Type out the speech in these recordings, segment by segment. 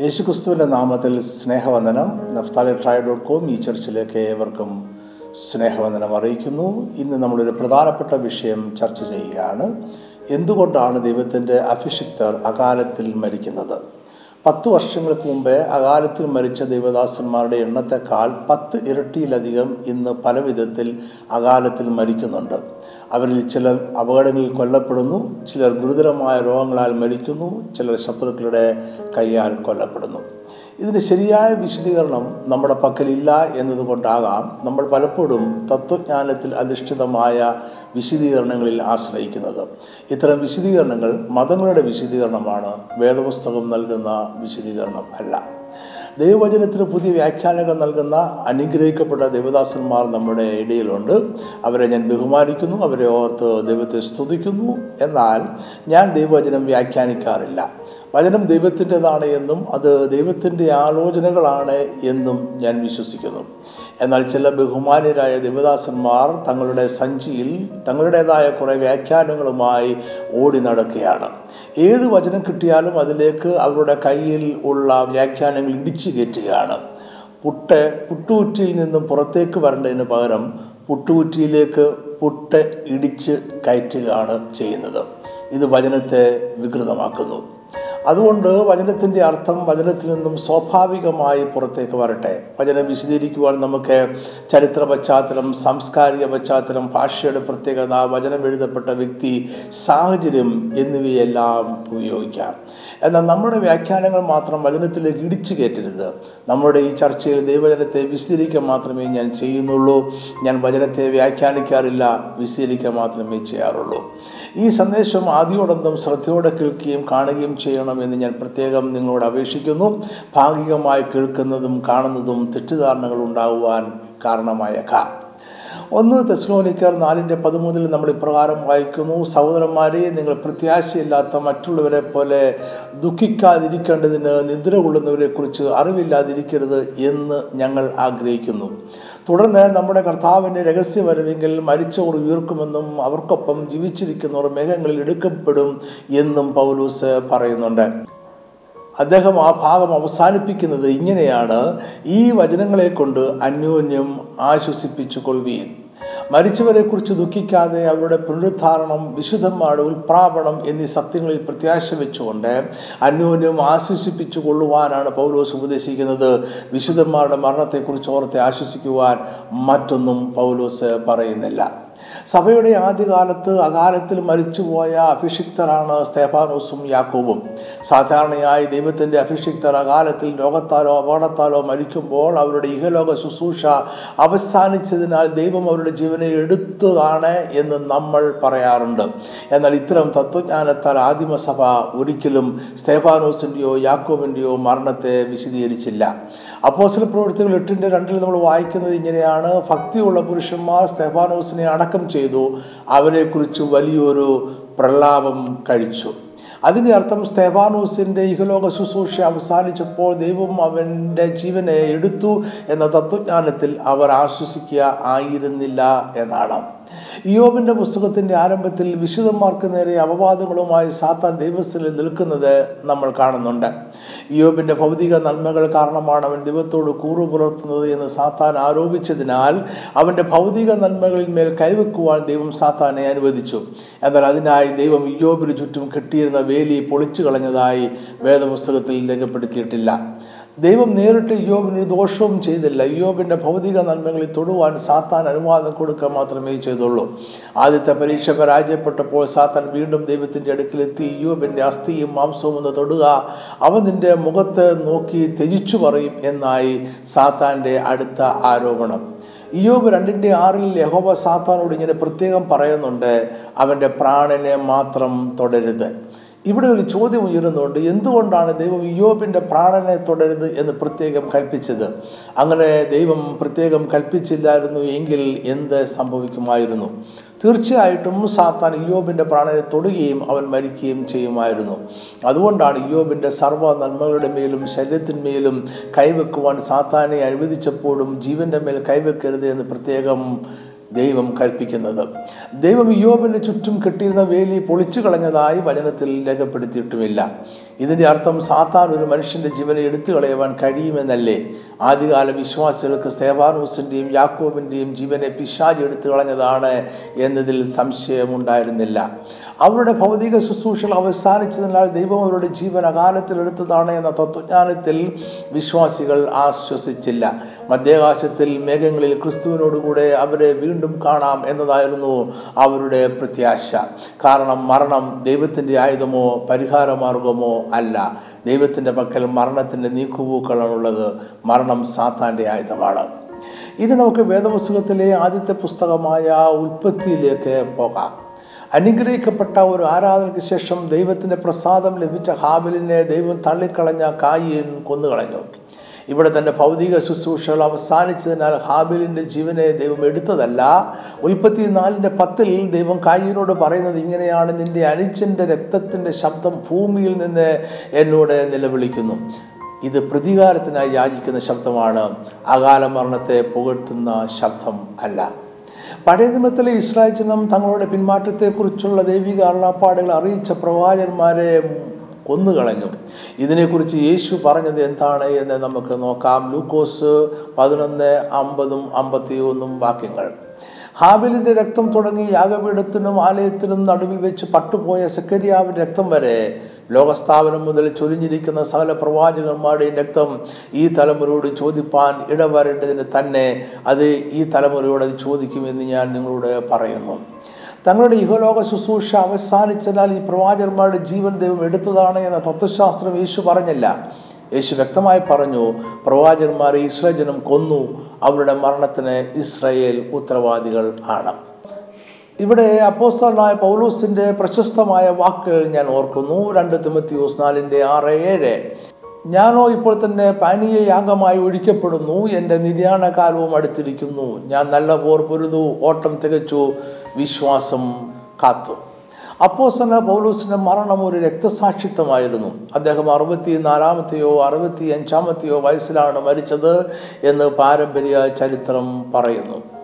യേശുക്രിസ്തുവിന്റെ നാമത്തിൽ സ്നേഹവന്ദനം. നഫ്താലി ട്രൈ ഡോട്ട് കോം ഈ ചർച്ചിലേക്ക് ഏവർക്കും സ്നേഹവന്ദനം അറിയിക്കുന്നു. ഇന്ന് നമ്മളൊരു പ്രധാനപ്പെട്ട വിഷയം ചർച്ച ചെയ്യുകയാണ്. എന്തുകൊണ്ടാണ് ദൈവത്തിന്റെ അഭിഷിക്തർ അകാലത്തിൽ മരിക്കുന്നത്? പത്ത് വർഷങ്ങൾക്ക് മുമ്പേ അകാലത്തിൽ മരിച്ച ദൈവദാസന്മാരുടെ എണ്ണത്തെക്കാൾ പത്ത് ഇരട്ടിയിലധികം ഇന്ന് പല വിധത്തിൽ അകാലത്തിൽ മരിക്കുന്നുണ്ട്. അവരിൽ ചിലർ അപകടങ്ങളിൽ കൊല്ലപ്പെടുന്നു ചിലർ ഗുരുതരമായ രോഗങ്ങളാൽ മരിക്കുന്നു ചിലർ ശത്രുക്കളുടെ കൈയാൽ കൊല്ലപ്പെടുന്നു. ഇതിന് ശരിയായ വിശദീകരണം നമ്മുടെ പക്കലില്ല എന്നതുകൊണ്ടാകാം നമ്മൾ പലപ്പോഴും തത്വജ്ഞാനത്തിൽ അധിഷ്ഠിതമായ വിശദീകരണങ്ങളിൽ ആശ്രയിക്കുന്നത്. ഇത്തരം വിശദീകരണങ്ങൾ മതങ്ങളുടെ വിശദീകരണമാണ്. വേദപുസ്തകം നൽകുന്ന വിശദീകരണം അല്ല. ദൈവവചനത്തിന് പുതിയ വ്യാഖ്യാനങ്ങൾ നൽകുന്ന അനുഗ്രഹിക്കപ്പെട്ട ദേവദാസന്മാർ നമ്മുടെ ഇടയിലുണ്ട്. അവരെ ഞാൻ ബഹുമാനിക്കുന്നു. അവരെ ഓർത്ത് ദൈവത്തെ സ്തുതിക്കുന്നു. എന്നാൽ ഞാൻ ദൈവവചനം വ്യാഖ്യാനിക്കാറില്ല. വചനം ദൈവത്തിന്റെതാണ് എന്നും അത് ദൈവത്തിന്റെ ആലോചനകളാണ് എന്നും ഞാൻ വിശ്വസിക്കുന്നു. എന്നാൽ ചില ബഹുമാന്യരായ ദേവദാസന്മാർ തങ്ങളുടെ സഞ്ചിയിൽ തങ്ങളുടേതായ കുറേ വ്യാഖ്യാനങ്ങളുമായി ഓടി നടക്കുകയാണ്. ഏത് വചനം കിട്ടിയാലും അതിലേക്ക് അവരുടെ കയ്യിൽ ഉള്ള വ്യാഖ്യാനങ്ങൾ ഇടിച്ചു കയറ്റുകയാണ്. പുട്ട് പുട്ടുകുറ്റിയിൽ നിന്നും പുറത്തേക്ക് വരേണ്ടതിന് പകരം പുട്ടുകുറ്റിയിലേക്ക് പുട്ട് ഇടിച്ച് കയറ്റുകയാണ് ചെയ്യുന്നത്. ഇത് വചനത്തെ വികൃതമാക്കുന്നു. അതുകൊണ്ട് വചനത്തിന്റെ അർത്ഥം വചനത്തിൽ നിന്നും സ്വാഭാവികമായി പുറത്തേക്ക് വരട്ടെ. വചനം വിശദീകരിക്കുവാൻ നമുക്ക് ചരിത്ര പശ്ചാത്തലം സാംസ്കാരിക പശ്ചാത്തലം ഭാഷയുടെ പ്രത്യേകത വചനം എഴുതപ്പെട്ട വ്യക്തി സാഹചര്യം എന്നിവയെല്ലാം ഉപയോഗിക്കാം. എന്നാൽ നമ്മുടെ വ്യാഖ്യാനങ്ങൾ മാത്രം വചനത്തിലേക്ക് ഇടിച്ചു കയറ്റരുത്. നമ്മുടെ ഈ ചർച്ചയിൽ ദൈവവചനത്തെ വിശദീകരിക്കാൻ മാത്രമേ ഞാൻ ചെയ്യുന്നുള്ളൂ. ഞാൻ വചനത്തെ വ്യാഖ്യാനിക്കാറില്ല വിശദീകരിക്കാൻ മാത്രമേ ചെയ്യാറുള്ളൂ. ഈ സന്ദേശം ആദ്യോടന്തം ശ്രദ്ധയോടെ കേൾക്കുകയും കാണുകയും ചെയ്യണമെന്ന് ഞാൻ പ്രത്യേകം നിങ്ങളോട് അപേക്ഷിക്കുന്നു. ഭാഗികമായി കേൾക്കുന്നതും കാണുന്നതും തെറ്റിദ്ധാരണകൾ ഉണ്ടാകുവാൻ കാരണമായേക്കാം ഒന്ന് തെസ്ലോനിക്കർ നാലിന്റെ പതിമൂന്നിൽ നമ്മൾ ഇപ്രകാരം വായിക്കുന്നു. സഹോദരന്മാരെ നിങ്ങൾ പ്രത്യാശയില്ലാത്ത മറ്റുള്ളവരെ പോലെ ദുഃഖിക്കാതിരിക്കേണ്ടതിന് നിദ്ര കൊള്ളുന്നവരെ കുറിച്ച് അറിവില്ലാതിരിക്കരുത് എന്ന് ഞങ്ങൾ ആഗ്രഹിക്കുന്നു. തുടർന്ന് നമ്മുടെ കർത്താവിന്റെ രഹസ്യവരവെങ്കിൽ മരിച്ചവർ ഉയർക്കുമെന്നും അവർക്കൊപ്പം ജീവിച്ചിരിക്കുന്നവർ മേഘങ്ങളിൽ എടുക്കപ്പെടും എന്നും പൗലൂസ് പറയുന്നുണ്ട്. അദ്ദേഹം ആ ഭാഗം അവസാനിപ്പിക്കുന്നത് ഇങ്ങനെയാണ്. ഈ വചനങ്ങളെ കൊണ്ട് അന്യോന്യം ആശ്വസിപ്പിച്ചു കൊള്ളുകയും മരിച്ചവരെ കുറിച്ച് ദുഃഖിക്കാതെ അവരുടെ പുനരുദ്ധാരണം വിശുദ്ധന്മാരുടെ ഉൽപ്രാപണം എന്നീ സത്യങ്ങളിൽ പ്രത്യാശ വെച്ചുകൊണ്ട് അന്യോന്യം ആശ്വസിപ്പിച്ചു കൊള്ളുവാനാണ് പൗലോസ് ഉപദേശിക്കുന്നത്. വിശുദ്ധന്മാരുടെ മരണത്തെക്കുറിച്ച് ഓർത്തെ ആശ്വസിക്കുവാൻ മറ്റൊന്നും പൗലോസ് പറയുന്നില്ല. സഭയുടെ ആദ്യകാലത്ത് അകാലത്തിൽ മരിച്ചുപോയ അഭിഷിക്തരാണ് സ്തേഫാനോസും യാക്കോബും. സാധാരണയായി ദൈവത്തിന്റെ അഭിഷിക്തർ അകാലത്തിൽ രോഗത്താലോ അപകടത്താലോ മരിക്കുമ്പോൾ അവരുടെ ഇഹലോക ശുശ്രൂഷ അവസാനിച്ചതിനാൽ ദൈവം അവരുടെ ജീവനെ എടുത്തതാണ് എന്ന് നമ്മൾ പറയാറുണ്ട്. എന്നാൽ ഇത്തരം തത്വജ്ഞാനത്താൽ ആദിമസഭ ഒരിക്കലും സ്തേഫാനോസിന്റെയോ യാക്കോബിന്റെയോ മരണത്തെ വിശദീകരിച്ചില്ല. അപ്പോസല പ്രവൃത്തികൾ എട്ടിന്റെ രണ്ടിൽ നമ്മൾ വായിക്കുന്നത് ഇങ്ങനെയാണ് ഭക്തിയുള്ള പുരുഷന്മാർ സ്തേഫാനോസിനെ അടക്കം ചെയ്തു അവരെക്കുറിച്ച് വലിയൊരു പ്രലാപം കഴിച്ചു. അതിന്റെ അർത്ഥം സ്തേഫാനോസിന്റെ ഇഹലോക ശുശ്രൂഷ അവസാനിച്ചപ്പോൾ ദൈവം അവന്റെ ജീവനെ എടുത്തു എന്ന തത്വജ്ഞാനത്തിൽ അവർ ആശ്വസിക്കുക ആയിരുന്നില്ല എന്നാണ്. ഇയോബിന്റെ പുസ്തകത്തിന്റെ ആരംഭത്തിൽ വിശുദ്ധന്മാർക്ക് നേരെ അപവാദങ്ങളുമായി സാത്താൻ ദൈവസ്ഥലിൽ നിൽക്കുന്നത് നമ്മൾ കാണുന്നുണ്ട്. ഇയോബിന്റെ ഭൗതിക നന്മകൾ കാരണമാണ് അവൻ ദൈവത്തോട് കൂറു പുലർത്തുന്നത് എന്ന് സാത്താൻ ആരോപിച്ചതിനാൽ അവന്റെ ഭൗതിക നന്മകളിൽ മേൽ കൈവെക്കുവാൻ ദൈവം സാത്താനെ അനുവദിച്ചു. എന്നാൽ അതിനായി ദൈവം യോബിന് ചുറ്റും കെട്ടിയിരുന്ന വേലി പൊളിച്ചു കളഞ്ഞതായി വേദപുസ്തകത്തിൽ രേഖപ്പെടുത്തിയിട്ടില്ല. ദൈവം നേരിട്ട് യോബിന് ഒരു ദോഷവും ചെയ്തില്ല. യോബിന്റെ ഭൗതിക നന്മകളിൽ തൊടുവാൻ സാത്താൻ അനുവാദം കൊടുക്കുക മാത്രമേ ചെയ്തുള്ളൂ. ആദ്യത്തെ പരീക്ഷ പരാജയപ്പെട്ടപ്പോൾ സാത്താൻ വീണ്ടും ദൈവത്തിന്റെ അടുക്കിലെത്തി. യോബിന്റെ അസ്ഥിയും മാംസവും ഒന്ന് തൊടുക അവൻ നിന്റെ മുഖത്ത് നോക്കി ത്യജിച്ചു പറയും എന്നായി സാത്താന്റെ അടുത്ത ആരോപണം. ഇയോബ് രണ്ടിന്റെ ആറിൽ യഹോബ സാത്താനോട് ഇങ്ങനെ പ്രത്യേകം പറയുന്നുണ്ട്. അവന്റെ പ്രാണനെ മാത്രം തുടരുത്. ഇവിടെ ഒരു ചോദ്യം ഉയരുന്നുണ്ട്. എന്തുകൊണ്ടാണ് ദൈവം യോബിന്റെ പ്രാണനെ തുടരുത് എന്ന് പ്രത്യേകം കൽപ്പിച്ചത്? അങ്ങനെ ദൈവം പ്രത്യേകം കൽപ്പിച്ചില്ലായിരുന്നു എങ്കിൽ എന്ത് സംഭവിക്കുമായിരുന്നു? തീർച്ചയായിട്ടും സാത്താൻ യോബിന്റെ പ്രാണനെ തൊടുകയും അവൻ മരിക്കുകയും ചെയ്യുമായിരുന്നു. അതുകൊണ്ടാണ് യോബിന്റെ സർവ നന്മകളുടെ മേലും ശരീരത്തിന്മേലും കൈവെക്കുവാൻ സാത്താനെ അനുവദിച്ചപ്പോഴും ജീവന്റെ മേൽ കൈവെക്കരുത് എന്ന് പ്രത്യേകം ദൈവം കൽപ്പിക്കുന്നത്. ദൈവം യോബിന്റെ ചുറ്റും കെട്ടിയിരുന്ന വേലി പൊളിച്ചു കളഞ്ഞതായി വചനത്തിൽ രേഖപ്പെടുത്തിയിട്ടുമില്ല. ഇതിന്റെ അർത്ഥം സാത്താൻ ഒരു മനുഷ്യന്റെ ജീവനെ എടുത്തു കളയുവാൻ കഴിയുമെന്നല്ലേ? ആദ്യകാല വിശ്വാസികൾക്ക് സ്തേവാനൂസിന്റെയും യാക്കോബിന്റെയും ജീവനെ പിശാജ് എടുത്തു കളഞ്ഞതാണ് എന്നതിൽ സംശയമുണ്ടായിരുന്നില്ല. അവരുടെ ഭൗതിക ശുശ്രൂഷകൾ അവസാനിച്ചതിനാൽ ദൈവം അവരുടെ ജീവൻ അകാലത്തിൽ എടുത്തതാണ് എന്ന തത്വജ്ഞാനത്തിൽ വിശ്വാസികൾ ആശ്വസിച്ചില്ല. മധ്യാകാശത്തിൽ മേഘങ്ങളിൽ ക്രിസ്തുവിനോടുകൂടെ അവരെ വീണ്ടും കാണാം എന്നതായിരുന്നു അവരുടെ പ്രത്യാശ. കാരണം മരണം ദൈവത്തിന്റെ ആയുധമോ പരിഹാരമാർഗമോ അല്ല. ദൈവത്തിന്റെ പക്കൽ മരണത്തിന്റെ നീക്കുപോക്കളാണുള്ളത് മരണം സാത്താന്റെ ആയുധമാണ്. ഇനി നമുക്ക് വേദപുസ്തകത്തിലെ ആദ്യത്തെ പുസ്തകമായ ഉൽപ്പത്തിയിലേക്ക് പോകാം. അനുഗ്രഹിക്കപ്പെട്ട ഒരു ആരാധനയ്ക്ക് ശേഷം ദൈവത്തിന്റെ പ്രസാദം ലഭിച്ച ഹാബിലിനെ ദൈവം തള്ളിക്കളഞ്ഞ കായിൻ കൊന്നുകളഞ്ഞു. ഇവിടെ തന്റെ ഭൗതിക ശുശ്രൂഷകൾ അവസാനിച്ചതിനാൽ ഹാബിലിന്റെ ജീവനെ ദൈവം എടുത്തതല്ല. ഉൽപ്പത്തി നാലിന്റെ പത്തിൽ ദൈവം കായിനോട് പറയുന്നത് ഇങ്ങനെയാണ് നിന്റെ അനുജന്റെ രക്തത്തിന്റെ ശബ്ദം ഭൂമിയിൽ നിന്ന് എന്നോട് നിലവിളിക്കുന്നു. ഇത് പ്രതികാരത്തിനായി യാചിക്കുന്ന ശബ്ദമാണ്. അകാല മരണത്തെ പുകഴ്ത്തുന്ന ശബ്ദം അല്ല. പഴയ നിയമത്തിലെ ഇസ്രായേൽ ജനം തങ്ങളുടെ പിന്മാറ്റത്തെക്കുറിച്ചുള്ള ദൈവിക അള്ളാപ്പാടുകൾ അറിയിച്ച പ്രവാചകന്മാരെ കൊന്നുകളഞ്ഞു. ഇതിനെക്കുറിച്ച് യേശു പറഞ്ഞത് എന്താണ് എന്ന് നമുക്ക് നോക്കാം. ലൂക്കോസ് പതിനൊന്ന് അമ്പതും അമ്പത്തി ഒന്നും വാക്യങ്ങൾ. ഹാബിലിന്റെ രക്തം തുടങ്ങി യാഗപീഠത്തിനും ആലയത്തിനും നടുവിൽ വെച്ച് പട്ടുപോയ സെക്കരിയാവിന്റെ രക്തം വരെ ലോകസ്ഥാപനം മുതൽ ചൊരിഞ്ഞിരിക്കുന്ന സകല പ്രവാചകന്മാരുടെയും രക്തം ഈ തലമുറയോട് ചോദിപ്പാൻ ഇടവരേണ്ടതിന് തന്നെ അത് ഈ തലമുറയോട് അത് ചോദിക്കുമെന്ന് ഞാൻ നിങ്ങളോട് പറയുന്നു. തങ്ങളുടെ ഇഹലോക ശുശ്രൂഷ അവസാനിച്ചതിനാൽ ഈ പ്രവാചകന്മാരുടെ ജീവൻ ദൈവം എടുത്തതാണ് എന്ന തത്വശാസ്ത്രം യേശു പറഞ്ഞില്ല. യേശു വ്യക്തമായി പറഞ്ഞു പ്രവാചകന്മാരെ ഇസ്രായേൽ ജനം കൊന്നു അവരുടെ മരണത്തിന് ഇസ്രയേൽ ഉത്തരവാദികൾ ആണ്. ഇവിടെ അപ്പോസ്തലനായ പൗലൂസിന്റെ പ്രശസ്തമായ വാക്കുകൾ ഞാൻ ഓർക്കുന്നു. രണ്ട് തിമത്തിയൂസ് നാലിന്റെ ആറ് ഏഴ്. ഞാനോ ഇപ്പോൾ തന്നെ പാനീയ യാഗമായി ഒഴിക്കപ്പെടുന്നു. എന്റെ നിര്യാണകാലവും അടുത്തിരിക്കുന്നു. ഞാൻ നല്ല പോർ പൊരുതു ഓട്ടം തികച്ചു വിശ്വാസം കാത്തു. അപ്പോസന പൗലൂസിന്റെ മരണം ഒരു രക്തസാക്ഷിത്വമായിരുന്നു. അദ്ദേഹം അറുപത്തി നാലാമത്തെയോ അറുപത്തി അഞ്ചാമത്തെയോ വയസ്സിലാണ് മരിച്ചത് എന്ന് പാരമ്പര്യ ചരിത്രം പറയുന്നു.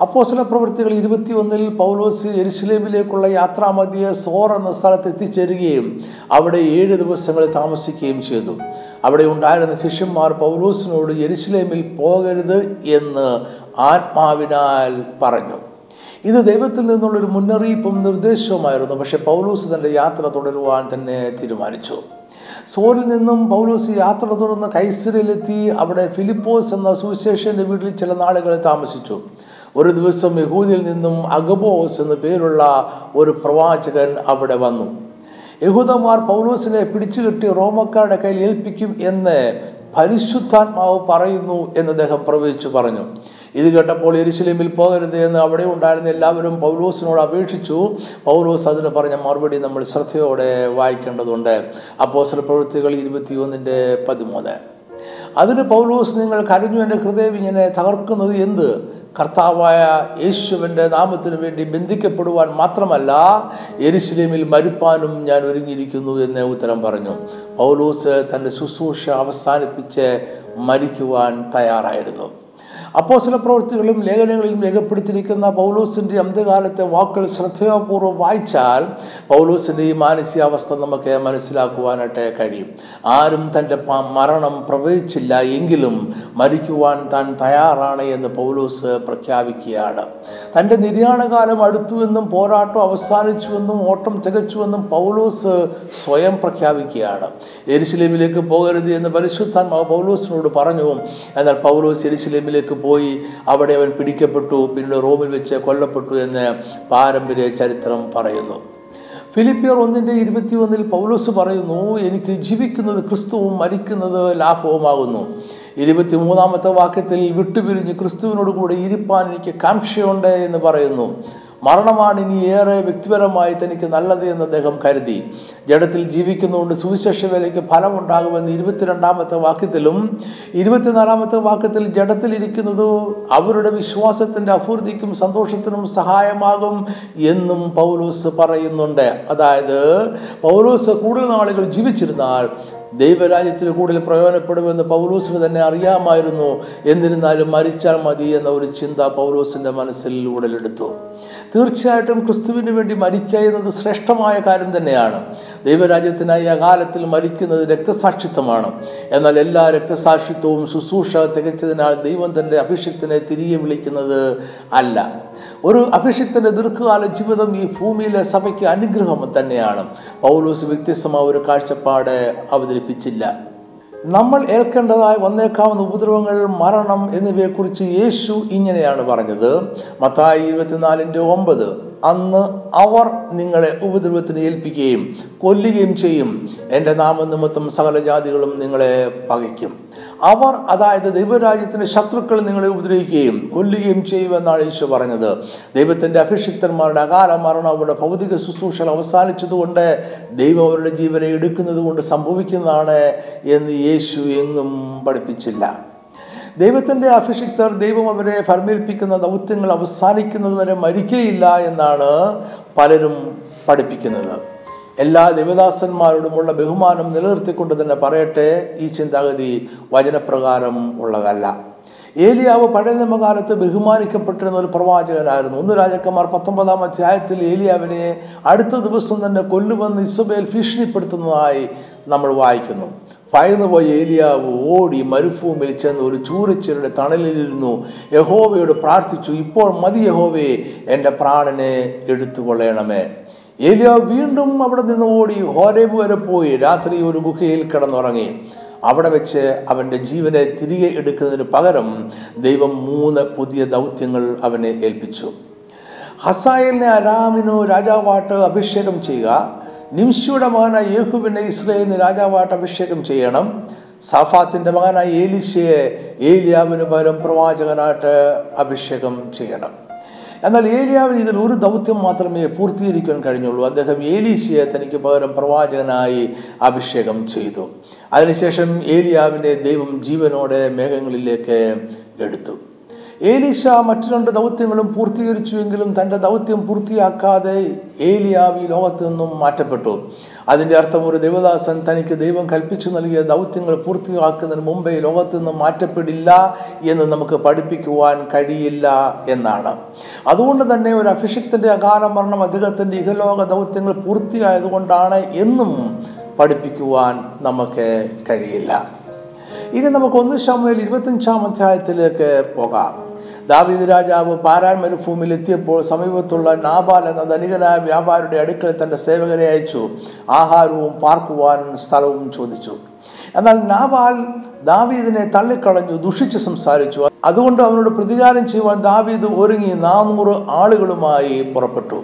അപ്പോസല പ്രവൃത്തികൾ ഇരുപത്തിയൊന്നിൽ പൗലോസ് എരുസലേമിലേക്കുള്ള യാത്രാമധ്യേ സോർ എന്ന സ്ഥലത്ത് എത്തിച്ചേരുകയും അവിടെ ഏഴ് ദിവസങ്ങൾ താമസിക്കുകയും ചെയ്തു. അവിടെ ഉണ്ടായിരുന്ന ശിഷ്യന്മാർ പൗലോസിനോട് എരുസലേമിൽ പോകരുത് എന്ന് ആത്മാവിനാൽ പറഞ്ഞു. ഇത് ദൈവത്തിൽ നിന്നുള്ളൊരു മുന്നറിയിപ്പും നിർദ്ദേശവുമായിരുന്നു. പക്ഷെ പൗലോസ് തന്റെ യാത്ര തുടരുവാൻ തന്നെ തീരുമാനിച്ചു. സോറിൽ നിന്നും പൗലോസ് യാത്ര തുടർന്ന് കൈസരയിലെത്തി അവിടെ ഫിലിപ്പോസ് എന്ന സുവിശേഷന്റെ വീട്ടിൽ ചില നാളുകൾ താമസിച്ചു. ഒരു ദിവസം യഹൂദിൽ നിന്നും അഗബോസ് എന്ന പേരുള്ള ഒരു പ്രവാചകൻ അവിടെ വന്നു. യഹൂദന്മാർ പൗലോസിനെ പിടിച്ചുകെട്ടി റോമക്കാരുടെ കയ്യിൽ ഏൽപ്പിക്കും എന്ന് പരിശുദ്ധാത്മാവ് പറയുന്നു എന്ന് അദ്ദേഹം പ്രവചിച്ചു പറഞ്ഞു. ഇത് കേട്ടപ്പോൾ എരിശിലേമിൽ പോകരുത് എന്ന് അവിടെ ഉണ്ടായിരുന്ന എല്ലാവരും പൗലോസിനോട് അപേക്ഷിച്ചു. പൗലോസ് അതിന് പറഞ്ഞ മറുപടി നമ്മൾ ശ്രദ്ധയോടെ വായിക്കേണ്ടതുണ്ട്. അപ്പോസ്തല പ്രവൃത്തികൾ ഇരുപത്തിയൊന്നിന്റെ പതിമൂന്ന്. അതിന് പൗലോസ് നിങ്ങൾ കരഞ്ഞു എന്റെ ഹൃദയം ഇങ്ങനെ തകർക്കുന്നത് എന്ത്? കർത്താവായ യേശുവിന്റെ നാമത്തിനു വേണ്ടി ബന്ധിക്കപ്പെടുവാൻ മാത്രമല്ല എരിശിലേമിൽ മരുപ്പാനും ഞാൻ ഒരുങ്ങിയിരിക്കുന്നു എന്ന് ഉത്തരം പറഞ്ഞു. പൗലോസ് തന്റെ ശുശ്രൂഷ അവസാനിപ്പിച്ച് മരിക്കുവാൻ തയ്യാറായിരുന്നു. അപ്പോസ്തല പ്രവൃത്തികളിലും ലേഖനങ്ങളിലും രേഖപ്പെടുത്തിയിരിക്കുന്ന പൗലോസിന്റെ അന്ത്യകാലത്തെ വാക്കുകൾ ശ്രദ്ധാപൂർവം വായിച്ചാൽ പൗലോസിന്റെ ഈ മാനസികാവസ്ഥ നമുക്ക് മനസ്സിലാക്കുവാനായിട്ട് കഴിയും. ആരും തന്റെ മരണം പ്രവചിച്ചില്ല എങ്കിലും മരിക്കുവാൻ താൻ തയ്യാറാണ് എന്ന് പൗലോസ് പ്രഖ്യാപിക്കുകയാണ്. തന്റെ നിര്യാണകാലം അടുത്തുവെന്നും പോരാട്ടം അവസാനിച്ചുവെന്നും ഓട്ടം തികച്ചുവെന്നും പൗലോസ് സ്വയം പ്രഖ്യാപിക്കുകയാണ്. എരിശിലേമിലേക്ക് പോകരുത് എന്ന് പരിശുദ്ധ പൗലോസിനോട് പറഞ്ഞു. എന്നാൽ പൗലോസ് എരിശിലേമിലേക്ക് പോയി അവിടെ അവൻ പിടിക്കപ്പെട്ടു. പിന്നെ റോമിൽ വെച്ച് കൊല്ലപ്പെട്ടു എന്ന് പാരമ്പര്യ ചരിത്രം പറയുന്നു. ഫിലിപ്പിയർ ഒന്നിന്റെ ഇരുപത്തി ഒന്നിൽ പൗലോസ് പറയുന്നു എനിക്ക് ജീവിക്കുന്നത് ക്രിസ്തുവും മരിക്കുന്നത് ലാഭവുമാകുന്നു ഇരുപത്തി മൂന്നാമത്തെ വാക്യത്തിൽ വിട്ടുപിരിഞ്ഞ് ക്രിസ്തുവിനോട് കൂടെ ഇരിപ്പാൻ എനിക്ക് കാംക്ഷയുണ്ട് എന്ന് പറയുന്നു. മരണമാണ് ഇനി ഏറെ വ്യക്തിപരമായി തനിക്ക് നല്ലത് എന്ന് അദ്ദേഹം കരുതി. ജഡത്തിൽ ജീവിക്കുന്നതുകൊണ്ട് സുവിശേഷ വേലയ്ക്ക് ഫലമുണ്ടാകുമെന്ന് ഇരുപത്തിരണ്ടാമത്തെ വാക്യത്തിലും ഇരുപത്തിനാലാമത്തെ വാക്യത്തിൽ ജഡത്തിൽ ഇരിക്കുന്നത് അവരുടെ വിശ്വാസത്തിന്റെ അഭൂർത്തിക്കും സന്തോഷത്തിനും സഹായമാകും എന്നും പൗലോസ് പറയുന്നുണ്ട്. അതായത് പൗലോസ് കൂടുതൽ നാളുകൾ ജീവിച്ചിരുന്നാൽ ദൈവരാജ്യത്തിന് കൂടുതൽ പ്രയോജനപ്പെടുമെന്ന് പൗലോസിന് തന്നെ അറിയാമായിരുന്നു. എന്നിരുന്നാലും മരിച്ചാൽ മതി എന്ന ഒരു ചിന്ത പൗലോസിന്റെ മനസ്സിൽ ഉടലെടുത്തു. തീർച്ചയായിട്ടും ക്രിസ്തുവിന് വേണ്ടി മരിക്കുക എന്നത് ശ്രേഷ്ഠമായ കാര്യം തന്നെയാണ്. ദൈവരാജ്യത്തിനായി അകാലത്തിൽ മരിക്കുന്നത് രക്തസാക്ഷിത്വമാണ്. എന്നാൽ എല്ലാ രക്തസാക്ഷിത്വവും ശുശ്രൂഷ തികച്ചതിനാൽ ദൈവം തന്റെ അഭിഷിക്തനെ തിരികെ വിളിക്കുന്നത് അല്ല. ഒരു അഭിഷിക്തന്റെ ദീർഘകാല ജീവിതം ഈ ഭൂമിയിലെ സഭയ്ക്ക് അനുഗ്രഹം തന്നെയാണ്. പൗലോസ് വ്യത്യസ്തമായ ഒരു കാഴ്ചപ്പാട് അവതരിപ്പിച്ചില്ല. നമ്മൾ ഏൽക്കേണ്ടതായി വന്നേക്കാവുന്ന ഉപദ്രവങ്ങൾ മരണം എന്നിവയെക്കുറിച്ച് യേശു ഇങ്ങനെയാണ് പറഞ്ഞത്. മത്തായി ഇരുപത്തിനാലിന്റെ ഒമ്പത് അന്ന് അവർ നിങ്ങളെ ഉപദ്രവത്തിന് ഏൽപ്പിക്കുകയും കൊല്ലുകയും ചെയ്യും. എന്റെ നാമനിമിത്തം സകല ജാതികളും നിങ്ങളെ പകയ്ക്കും. അവർ അതായത് ദൈവരാജ്യത്തിന്റെ ശത്രുക്കൾ നിങ്ങളെ ഉപദ്രവിക്കുകയും കൊല്ലുകയും ചെയ്യുമെന്നാണ് യേശു പറഞ്ഞത്. ദൈവത്തിന്റെ അഭിഷിക്തന്മാരുടെ അകാല മരണം അവരുടെ ഭൗതിക ശുശ്രൂഷകൾ അവസാനിച്ചതുകൊണ്ട് ദൈവം അവരുടെ ജീവനെ എടുക്കുന്നത് കൊണ്ട് സംഭവിക്കുന്നതാണ് എന്ന് യേശു എങ്ങും പഠിപ്പിച്ചില്ല. ദൈവത്തിന്റെ അഭിഷിക്തർ ദൈവം അവരെ ഫർമേൽപ്പിക്കുന്ന ദൗത്യങ്ങൾ അവസാനിക്കുന്നതുവരെ മരിക്കുകയില്ല എന്നാണ് പലരും പഠിപ്പിക്കുന്നത്. എല്ലാ ദേവദാസന്മാരോടുമുള്ള ബഹുമാനം നിലനിർത്തിക്കൊണ്ട് തന്നെ പറയട്ടെ ഈ ചിന്താഗതി വചനപ്രകാരം ഉള്ളതല്ല. ഏലിയാവ് പഴയ നിയമകാലത്ത് ബഹുമാനിക്കപ്പെട്ടിരുന്ന ഒരു പ്രവാചകനായിരുന്നു. ഒന്ന് രാജാക്കന്മാർ പത്തൊമ്പതാം അധ്യായത്തിൽ ഏലിയാവിനെ അടുത്ത ദിവസം തന്നെ കൊല്ലുമെന്ന് ഇസബേൽ ഭീഷണിപ്പെടുത്തുന്നതായി നമ്മൾ വായിക്കുന്നു. ഭയന്നുപോയ ഏലിയാവ് ഓടി മരുഭൂമിയിൽ ചെന്ന് ഒരു ചൂരച്ചിരുടെ തണലിലിരുന്നു യഹോവയോട് പ്രാർത്ഥിച്ചു ഇപ്പോൾ മതി യഹോവയെ എന്റെ പ്രാണനെ എടുത്തുകൊള്ളണമേ. ഏലിയാവ് വീണ്ടും അവിടെ നിന്ന് ഓടി ഹോരേബ് വരെ പോയി. രാത്രി ഒരു ഗുഹയിൽ കിടന്നുറങ്ങി. അവിടെ വെച്ച് അവന്റെ ജീവനെ തിരികെ എടുക്കുന്നതിന് പകരം ദൈവം മൂന്ന് പുതിയ ദൗത്യങ്ങൾ അവനെ ഏൽപ്പിച്ചു. ഹസായലിനെ അരാമിനു രാജാവാട്ട് അഭിഷേകം ചെയ്യുക. നിംഷിയുടെ മകനായ യേഹുവിനെ ഇസ്രയേലിന് രാജാവായിട്ട് അഭിഷേകം ചെയ്യണം. സാഫാത്തിന്റെ മകനായ ഏലിശയെ ഏലിയാവിന് പകരം പ്രവാചകനായിട്ട് അഭിഷേകം ചെയ്യണം. എന്നാൽ ഏലിയാവിന് ഇതിൽ ഒരു ദൗത്യം മാത്രമേ പൂർത്തീകരിക്കാൻ കഴിഞ്ഞുള്ളൂ. അദ്ദേഹം ഏലീശയെ തനിക്ക് പകരം പ്രവാചകനായി അഭിഷേകം ചെയ്തു. അതിനുശേഷം ഏലിയാവിനെ ദൈവം ജീവനോടെ മേഘങ്ങളിലേക്ക് എടുത്തു. ഏലീശ മറ്റു രണ്ട് ദൗത്യങ്ങളും പൂർത്തീകരിച്ചുവെങ്കിലും തന്റെ ദൗത്യം പൂർത്തിയാക്കാതെ ഏലിയാവ് ഈ ലോകത്ത് നിന്നും മാറ്റപ്പെട്ടു. അതിന്റെ അർത്ഥം ഒരു ദേവദാസൻ തനിക്ക് ദൈവം കൽപ്പിച്ചു നൽകിയ ദൗത്യങ്ങൾ പൂർത്തിയാക്കുന്നതിന് മുമ്പേ ലോകത്ത് നിന്നും മാറ്റപ്പെടില്ല എന്ന് നമുക്ക് പഠിപ്പിക്കുവാൻ കഴിയില്ല എന്നാണ്. അതുകൊണ്ട് തന്നെ ഒരു അഭിഷിക്തന്റെ അകാല മരണം അദ്ദേഹത്തിന്റെ ഇഹലോക ദൗത്യങ്ങൾ പൂർത്തിയായതുകൊണ്ടാണ് എന്നും പഠിപ്പിക്കുവാൻ നമുക്ക് കഴിയില്ല. ഇനി നമുക്ക് ഒന്ന് ശമുവേൽ ഇരുപത്തഞ്ചാം അധ്യായത്തിലേക്ക് പോകാം. ദാവീദ് രാജാവ് പാരാൻ മരുഭൂമിയിൽ എത്തിയപ്പോൾ സമീപത്തുള്ള നാബാൽ എന്ന ധനികനായ വ്യാപാരിയുടെ അടുക്കൽ തന്റെ സേവകരെ അയച്ചു. ആഹാരവും പാർക്കുവാൻ സ്ഥലവും ചോദിച്ചു. എന്നാൽ നാബാൽ ദാവീദിനെ തള്ളിക്കളഞ്ഞു ദുഷിച്ച് സംസാരിച്ചു. അതുകൊണ്ട് അവനോട് പ്രതികാരം ചെയ്യുവാൻ ദാവീദ് ഒരുങ്ങി നാനൂറ് ആളുകളുമായി പുറപ്പെട്ടു.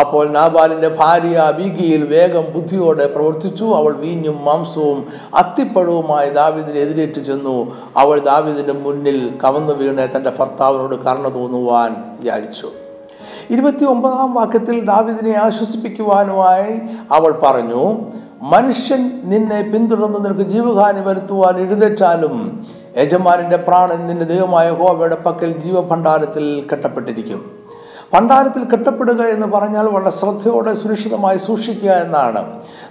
അപ്പോൾ നാബാലിന്റെ ഭാര്യ ബീഗിയിൽ വേഗം ബുദ്ധിയോടെ പ്രവർത്തിച്ചു. അവൾ വീഞ്ഞും മാംസവും അത്തിപ്പഴവുമായി ദാവിദിനെ എതിരേറ്റു ചെന്നു. അവൾ ദാവിദിന്റെ മുന്നിൽ കവന്നു വീണ് തന്റെ ഭർത്താവിനോട് കാരണം തോന്നുവാൻ വിചാരിച്ചു. ഇരുപത്തി ഒമ്പതാം വാക്യത്തിൽ ദാവിദിനെ ആശ്വസിപ്പിക്കുവാനുമായി അവൾ പറഞ്ഞു മനുഷ്യൻ നിന്നെ പിന്തുടർന്ന് നിനക്ക് ജീവഹാനി വരുത്തുവാൻ എഴുതേറ്റാലും യജമാനിന്റെ പ്രാണൻ നിന്റെ ദൈവമായ ഹോവയുടെ പക്കൽ ജീവഭണ്ഡാരത്തിൽ കെട്ടപ്പെട്ടിരിക്കും. ഭണ്ഡാരത്തിൽ കെട്ടപ്പെടുക എന്ന് പറഞ്ഞാൽ വളരെ ശ്രദ്ധയോടെ സുരക്ഷിതമായി സൂക്ഷിക്കുക എന്നാണ്.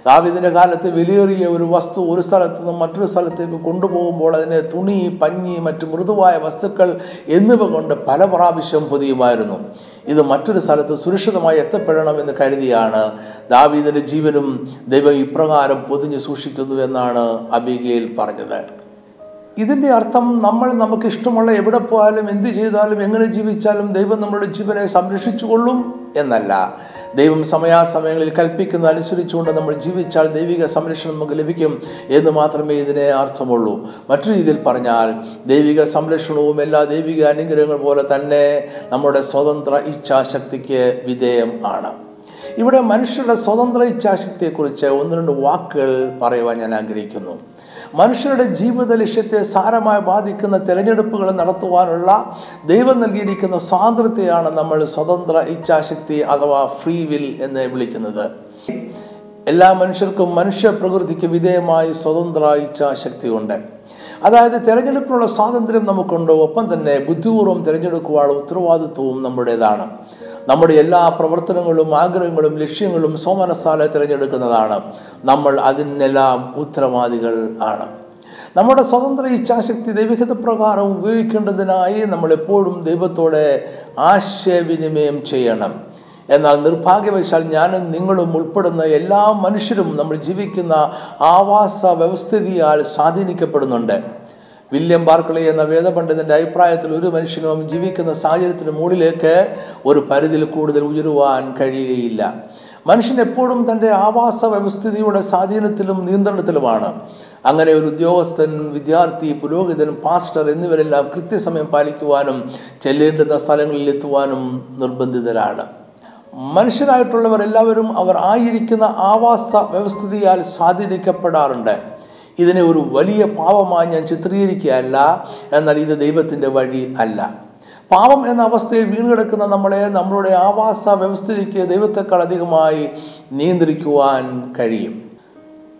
ദാവിദിന്റെ കാലത്ത് വിലയേറിയ ഒരു വസ്തു ഒരു സ്ഥലത്ത് നിന്നും മറ്റൊരു സ്ഥലത്തേക്ക് കൊണ്ടുപോകുമ്പോൾ അതിനെ തുണി പഞ്ഞി മറ്റു മൃദുവായ വസ്തുക്കൾ എന്നിവ കൊണ്ട് പല പ്രാവശ്യം പൊതിയുമായിരുന്നു. ഇത് മറ്റൊരു സ്ഥലത്ത് സുരക്ഷിതമായി എത്തപ്പെടണം എന്ന് കരുതിയാണ് ദാവീദിന്റെ ജീവനും ദൈവം ഇപ്രകാരം പൊതിഞ്ഞു സൂക്ഷിക്കുന്നു എന്നാണ് അബിഗയിൽ പറഞ്ഞത്. ഇതിന്റെ അർത്ഥം നമ്മൾ നമുക്ക് ഇഷ്ടമുള്ള എവിടെ പോയാലും എന്ത് ചെയ്താലും എങ്ങനെ ജീവിച്ചാലും ദൈവം നമ്മുടെ ജീവനെ സംരക്ഷിച്ചുകൊള്ളും എന്നല്ല. ദൈവം സമയാസമയങ്ങളിൽ കൽപ്പിക്കുന്ന അനുസരിച്ചുകൊണ്ട് നമ്മൾ ജീവിച്ചാൽ ദൈവിക സംരക്ഷണം നമുക്ക് ലഭിക്കും എന്ന് മാത്രമേ ഇതിനെ അർത്ഥമുള്ളൂ. മറ്റു രീതിയിൽ പറഞ്ഞാൽ ദൈവിക സംരക്ഷണവും എല്ലാ ദൈവിക അനുഗ്രഹങ്ങൾ പോലെ തന്നെ നമ്മുടെ സ്വതന്ത്ര ഇച്ഛാശക്തിക്ക് വിധേയം ആണ്. ഇവിടെ മനുഷ്യരുടെ സ്വതന്ത്ര ഇച്ഛാശക്തിയെക്കുറിച്ച് ഒന്ന് രണ്ട് വാക്കുകൾ പറയുവാൻ ഞാൻ ആഗ്രഹിക്കുന്നു. മനുഷ്യരുടെ ജീവിത ലക്ഷ്യത്തെ സാരമായി ബാധിക്കുന്ന തിരഞ്ഞെടുപ്പുകൾ നടത്തുവാനുള്ള ദൈവം നൽകിയിരിക്കുന്ന സ്വാതന്ത്ര്യത്തെയാണ് നമ്മൾ സ്വതന്ത്ര ഇച്ഛാശക്തി അഥവാ ഫ്രീ വിൽ എന്ന് വിളിക്കുന്നത്. എല്ലാ മനുഷ്യർക്കും മനുഷ്യ പ്രകൃതിക്ക് വിധേയമായി സ്വതന്ത്ര ഇച്ഛാശക്തിയുണ്ട് അതായത് തിരഞ്ഞെടുപ്പിനുള്ള സ്വാതന്ത്ര്യം നമുക്കുണ്ട്. ഒപ്പം തന്നെ ബുദ്ധിപൂർവം തിരഞ്ഞെടുക്കുവാനുള്ള ഉത്തരവാദിത്വവും നമ്മുടേതാണ്. നമ്മുടെ എല്ലാ പ്രവർത്തനങ്ങളും ആഗ്രഹങ്ങളും ലക്ഷ്യങ്ങളും സോമനസാല തിരഞ്ഞെടുക്കുന്നതാണ്. നമ്മൾ അതിനെല്ലാം ഉത്തരവാദികൾ ആണ്. നമ്മുടെ സ്വതന്ത്ര ഇച്ഛാശക്തി ദൈവഹിത പ്രകാരം ഉപയോഗിക്കേണ്ടതിനായി നമ്മൾ എപ്പോഴും ദൈവത്തോടെ ആശയവിനിമയം ചെയ്യണം. എന്നാൽ നിർഭാഗ്യവശാൽ ഞാനും നിങ്ങളും ഉൾപ്പെടുന്ന എല്ലാ മനുഷ്യരും നമ്മൾ ജീവിക്കുന്ന ആവാസ വ്യവസ്ഥിതിയാൽ സ്വാധീനിക്കപ്പെടുന്നുണ്ട്. വില്യം ബാർക്കളി എന്ന വേദപണ്ഡിതന്റെ അഭിപ്രായത്തിൽ ഒരു മനുഷ്യനും ജീവിക്കുന്ന സാഹചര്യത്തിന് മുകളിലേക്ക് ഒരു പരിധിയിൽ കൂടുതൽ ഉയരുവാൻ കഴിയുകയില്ല. മനുഷ്യൻ എപ്പോഴും തന്റെ ആവാസ വ്യവസ്ഥിതിയുടെ സ്വാധീനത്തിലും നിയന്ത്രണത്തിലുമാണ്. അങ്ങനെ ഒരു ഉദ്യോഗസ്ഥൻ വിദ്യാർത്ഥി പുരോഹിതൻ പാസ്റ്റർ എന്നിവരെല്ലാം കൃത്യസമയം പാലിക്കുവാനും ചെല്ലേണ്ടുന്ന സ്ഥലങ്ങളിൽ എത്തുവാനും നിർബന്ധിതരാണ്. മനുഷ്യരായിട്ടുള്ളവർ എല്ലാവരും അവർ ആയിരിക്കുന്ന ആവാസ വ്യവസ്ഥിതിയാൽ സ്വാധീനിക്കപ്പെടാറുണ്ട്. ഇതിനെ ഒരു വലിയ പാവമായി ഞാൻ ചിത്രീകരിക്കുകയല്ല. എന്നാൽ ഇത് ദൈവത്തിന്റെ വഴി അല്ല. പാവം എന്ന അവസ്ഥയിൽ വീണുകിടക്കുന്ന നമ്മളെ നമ്മളുടെ ആവാസ വ്യവസ്ഥിതിക്ക് ദൈവത്തെക്കാൾ അധികമായി നിയന്ത്രിക്കുവാൻ കഴിയും.